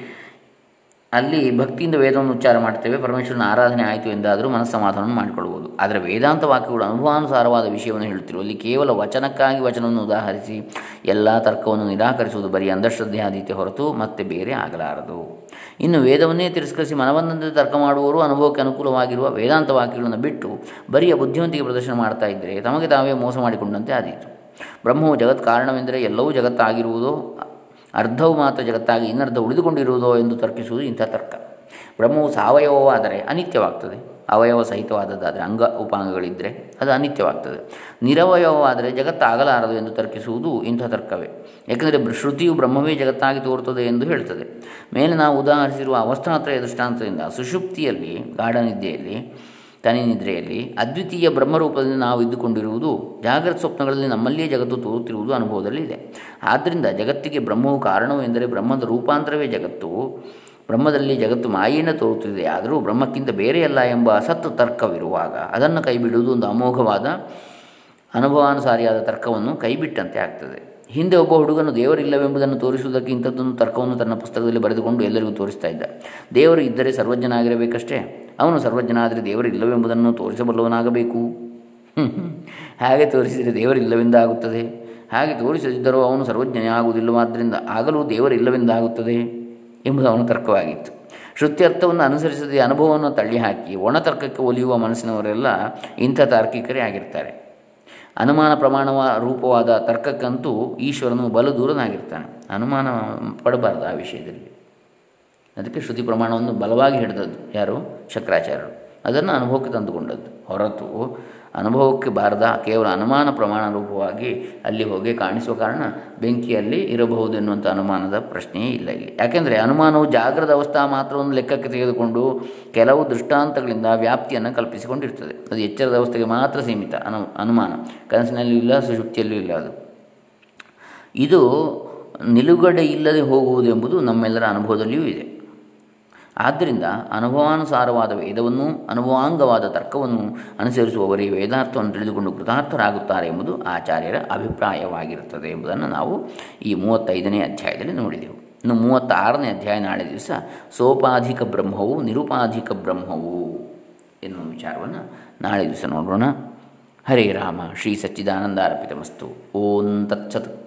ಅಲ್ಲಿ ಭಕ್ತಿಯಿಂದ ವೇದವನ್ನು ಉಚ್ಚಾರ ಮಾಡ್ತೇವೆ ಪರಮೇಶ್ವರನ ಆರಾಧನೆ ಆಯಿತು ಎಂದಾದರೂ ಮನಸ್ಸಮಾಧಾನವನ್ನು ಮಾಡಿಕೊಳ್ಳಬಹುದು ಆದರೆ ವೇದಾಂತ ವಾಕ್ಯಗಳು ಅನುಭವಾನುಸಾರವಾದ ವಿಷಯವನ್ನು ಹೇಳುತ್ತಿರುವಲ್ಲಿ ಕೇವಲ ವಚನಕ್ಕಾಗಿ ವಚನವನ್ನು ಉದಾಹರಿಸಿ, ಎಲ್ಲ ತರ್ಕವನ್ನು ನಿರಾಕರಿಸುವುದು ಬರೀ ಅಂಧಶ್ರದ್ಧೆಯಾದೀತೆ ಹೊರತು ಮತ್ತೆ ಬೇರೆ ಆಗಲಾರದು. ಇನ್ನು ವೇದವನ್ನೇ ತಿರಸ್ಕರಿಸಿ ಮನವನ್ನಂತೆ ತರ್ಕ ಮಾಡುವವರು ಅನುಭವಕ್ಕೆ ಅನುಕೂಲವಾಗಿರುವ ವೇದಾಂತ ವಾಕ್ಯಗಳನ್ನು ಬಿಟ್ಟು ಬರಿಯ ಬುದ್ಧಿವಂತಿಗೆ ಪ್ರದರ್ಶನ ಮಾಡ್ತಾ ಇದ್ದರೆ ತಮಗೆ ತಾವೇ ಮೋಸ ಮಾಡಿಕೊಂಡಂತೆ ಆದೀತು. ಬ್ರಹ್ಮವು ಜಗತ್ ಕಾರಣವೆಂದರೆ ಎಲ್ಲವೂ ಜಗತ್ತಾಗಿರುವುದೋ ಅರ್ಧವು ಮಾತ್ರ ಜಗತ್ತಾಗಿ ಇನ್ನರ್ಧ ಉಳಿದುಕೊಂಡಿರುವುದೋ ಎಂದು ತರ್ಕಿಸುವುದು ಇಂಥ ತರ್ಕ. ಬ್ರಹ್ಮವು ಸಾವಯವವಾದರೆ ಅನಿತ್ಯವಾಗ್ತದೆ. ಅವಯವ ಸಹಿತವಾದದ್ದಾದರೆ ಅಂಗ ಉಪಾಂಗಗಳಿದ್ದರೆ ಅದು ಅನಿತ್ಯವಾಗ್ತದೆ. ನಿರವಯವವಾದರೆ ಜಗತ್ತಾಗಲಾರದು ಎಂದು ತರ್ಕಿಸುವುದು ಇಂಥ ತರ್ಕವೇ. ಏಕೆಂದರೆ ಶ್ರುತಿಯು ಬ್ರಹ್ಮವೇ ಜಗತ್ತಾಗಿ ತೋರುತ್ತದೆ ಎಂದು ಹೇಳ್ತದೆ. ಮೇಲೆ ನಾವು ಉದಾಹರಿಸಿರುವ ಅವಸ್ಥಾತ್ರಯ ದೃಷ್ಟಾಂತದಿಂದ ಸುಷುಪ್ತಿಯಲ್ಲಿ ಗಾಢನಿದ್ದೆಯಲ್ಲಿ ನಿದ್ರೆಯಲ್ಲಿ. ಅದ್ವಿತೀಯ ಬ್ರಹ್ಮರೂಪದಲ್ಲಿ ನಾವು ಇದ್ದುಕೊಂಡಿರುವುದು ಜಾಗೃತ ಸ್ವಪ್ನಗಳಲ್ಲಿ ನಮ್ಮಲ್ಲಿಯೇ ಜಗತ್ತು ತೋರುತ್ತಿರುವುದು ಅನುಭವದಲ್ಲಿ ಇದೆ ಆದ್ದರಿಂದ ಜಗತ್ತಿಗೆ ಬ್ರಹ್ಮವು ಕಾರಣವು ಎಂದರೆ ಬ್ರಹ್ಮದ ರೂಪಾಂತರವೇ ಜಗತ್ತು. ಬ್ರಹ್ಮದಲ್ಲಿ ಜಗತ್ತು ಮಾಯೆಯನ್ನು ತೋರುತ್ತಿದೆ. ಆದರೂ ಬ್ರಹ್ಮಕ್ಕಿಂತ ಬೇರೆಯಲ್ಲ ಎಂಬ ಅಸತ್ತು ತರ್ಕವಿರುವಾಗ ಅದನ್ನು ಕೈಬಿಡುವುದು ಒಂದು ಅಮೋಘವಾದ, ಅನುಭವಾನುಸಾರಿಯಾದ ತರ್ಕವನ್ನು ಕೈಬಿಟ್ಟಂತೆ ಆಗ್ತದೆ. ಹಿಂದೆ ಒಬ್ಬ ಹುಡುಗನು ದೇವರಿಲ್ಲವೆಂಬುದನ್ನು ತೋರಿಸುವುದಕ್ಕೆ ಇಂಥದ್ದೊಂದು ತರ್ಕವನ್ನು ತನ್ನ ಪುಸ್ತಕದಲ್ಲಿ ಬರೆದುಕೊಂಡು ಎಲ್ಲರಿಗೂ ತೋರಿಸ್ತಾ ಇದ್ದ. ದೇವರು ಇದ್ದರೆ ಸರ್ವಜ್ಞನಾಗಿರಬೇಕಷ್ಟೇ? ಅವನು ಸರ್ವಜ್ಞನಾದರೆ ದೇವರಿಲ್ಲವೆಂಬುದನ್ನು ತೋರಿಸಬಲ್ಲವನಾಗಬೇಕು. ಹಾಗೆ ತೋರಿಸಿದರೆ ದೇವರಿಲ್ಲವೆಂದಾಗುತ್ತದೆ. ಹಾಗೆ ತೋರಿಸದಿದ್ದರೂ ಅವನು ಸರ್ವಜ್ಞನೇ ಆಗುವುದಿಲ್ಲವಾದ್ದರಿಂದ ಆಗಲೂ ದೇವರಿಲ್ಲವೆಂದಾಗುತ್ತದೆ ಎಂಬುದು ಅವನ ತರ್ಕವಾಗಿತ್ತು. ಶ್ರುತ್ಯರ್ಥವನ್ನು ಅನುಸರಿಸದೆ ಅನುಭವವನ್ನು ತಳ್ಳಿಹಾಕಿ ಒಣತರ್ಕಕ್ಕೆ ಒಲಿಯುವ ಮನಸ್ಸಿನವರೆಲ್ಲ ಇಂಥ ತಾರ್ಕಿಕರೇ ಆಗಿರ್ತಾರೆ. ಅನುಮಾನ ಪ್ರಮಾಣವ ರೂಪವಾದ ತರ್ಕಕ್ಕಂತೂ ಈಶ್ವರನು ಬಲು ದೂರನಾಗಿರ್ತಾನೆ. ಅನುಮಾನ ಪಡಬಾರ್ದು ಆ ವಿಷಯದಲ್ಲಿ. ಅದಕ್ಕೆ ಶ್ರುತಿ ಪ್ರಮಾಣವನ್ನು ಬಲವಾಗಿ ಹಿಡಿದದ್ದು ಯಾರು? ಶಂಕರಾಚಾರ್ಯರು. ಅದನ್ನು ಅನುಭವಕ್ಕೆ ತಂದುಕೊಂಡದ್ದು. ಹೊರತು ಅನುಭವಕ್ಕೆ ಬಾರದ ಕೇವಲ ಅನುಮಾನ ಪ್ರಮಾಣ ರೂಪವಾಗಿ ಅಲ್ಲಿ ಹೋಗಿ ಕಾಣಿಸುವ ಕಾರಣ ಬೆಂಕಿಯಲ್ಲಿ ಇರಬಹುದು ಎನ್ನುವಂಥ ಅನುಮಾನದ ಪ್ರಶ್ನೆಯೇ ಇಲ್ಲ ಇಲ್ಲಿ. ಯಾಕೆಂದರೆ ಅನುಮಾನವು ಜಾಗ್ರದ ಅವಸ್ಥಾ ಮಾತ್ರವನ್ನು ಲೆಕ್ಕಕ್ಕೆ ತೆಗೆದುಕೊಂಡು ಕೆಲವು ದೃಷ್ಟಾಂತಗಳಿಂದ ವ್ಯಾಪ್ತಿಯನ್ನು ಕಲ್ಪಿಸಿಕೊಂಡಿರ್ತದೆ. ಅದು ಎಚ್ಚರದ ಅವಸ್ಥೆಗೆ ಮಾತ್ರ ಸೀಮಿತ. ಅನು, ಅನುಮಾನ. ಕನಸಿನಲ್ಲೂ ಇಲ್ಲ ಸುಶುಕ್ತಿಯಲ್ಲೂ ಇಲ್ಲ ಅದು. ಇದು ನಿಲುಗಡೆ ಇಲ್ಲದೆ ಹೋಗುವುದು ಎಂಬುದು ನಮ್ಮೆಲ್ಲರ ಅನುಭವದಲ್ಲಿಯೂ ಇದೆ. ಆದ್ದರಿಂದ ಅನುಭವಾನುಸಾರವಾದ ವೇದವನ್ನು ಅನುಭವಾಂಗವಾದ ತರ್ಕವನ್ನು ಅನುಸರಿಸುವವರೇ ವೇದಾರ್ಥವನ್ನು ತಿಳಿದುಕೊಂಡು ಕೃತಾರ್ಥರಾಗುತ್ತಾರೆ ಎಂಬುದು ಆಚಾರ್ಯರ ಅಭಿಪ್ರಾಯವಾಗಿರುತ್ತದೆ ಎಂಬುದನ್ನು ನಾವು ಈ ಮೂವತ್ತೈದನೇ ಅಧ್ಯಾಯದಲ್ಲಿ ನೋಡಿದೆವು. ಇನ್ನು ಮೂವತ್ತಾರನೇ ಅಧ್ಯಾಯ ನಾಳೆ ದಿವಸ ಸೋಪಾಧಿಕ ಬ್ರಹ್ಮವು ನಿರುಪಾಧಿಕ ಬ್ರಹ್ಮವು ಎನ್ನುವ ವಿಚಾರವನ್ನು ನಾಳೆ ದಿವಸ ನೋಡೋಣ. ಹರೇ ರಾಮ, ಶ್ರೀ ಸಚ್ಚಿದಾನಂದಾರ್ಪಿತಮಸ್ತು ಓಂ ತತ್ಸತ್.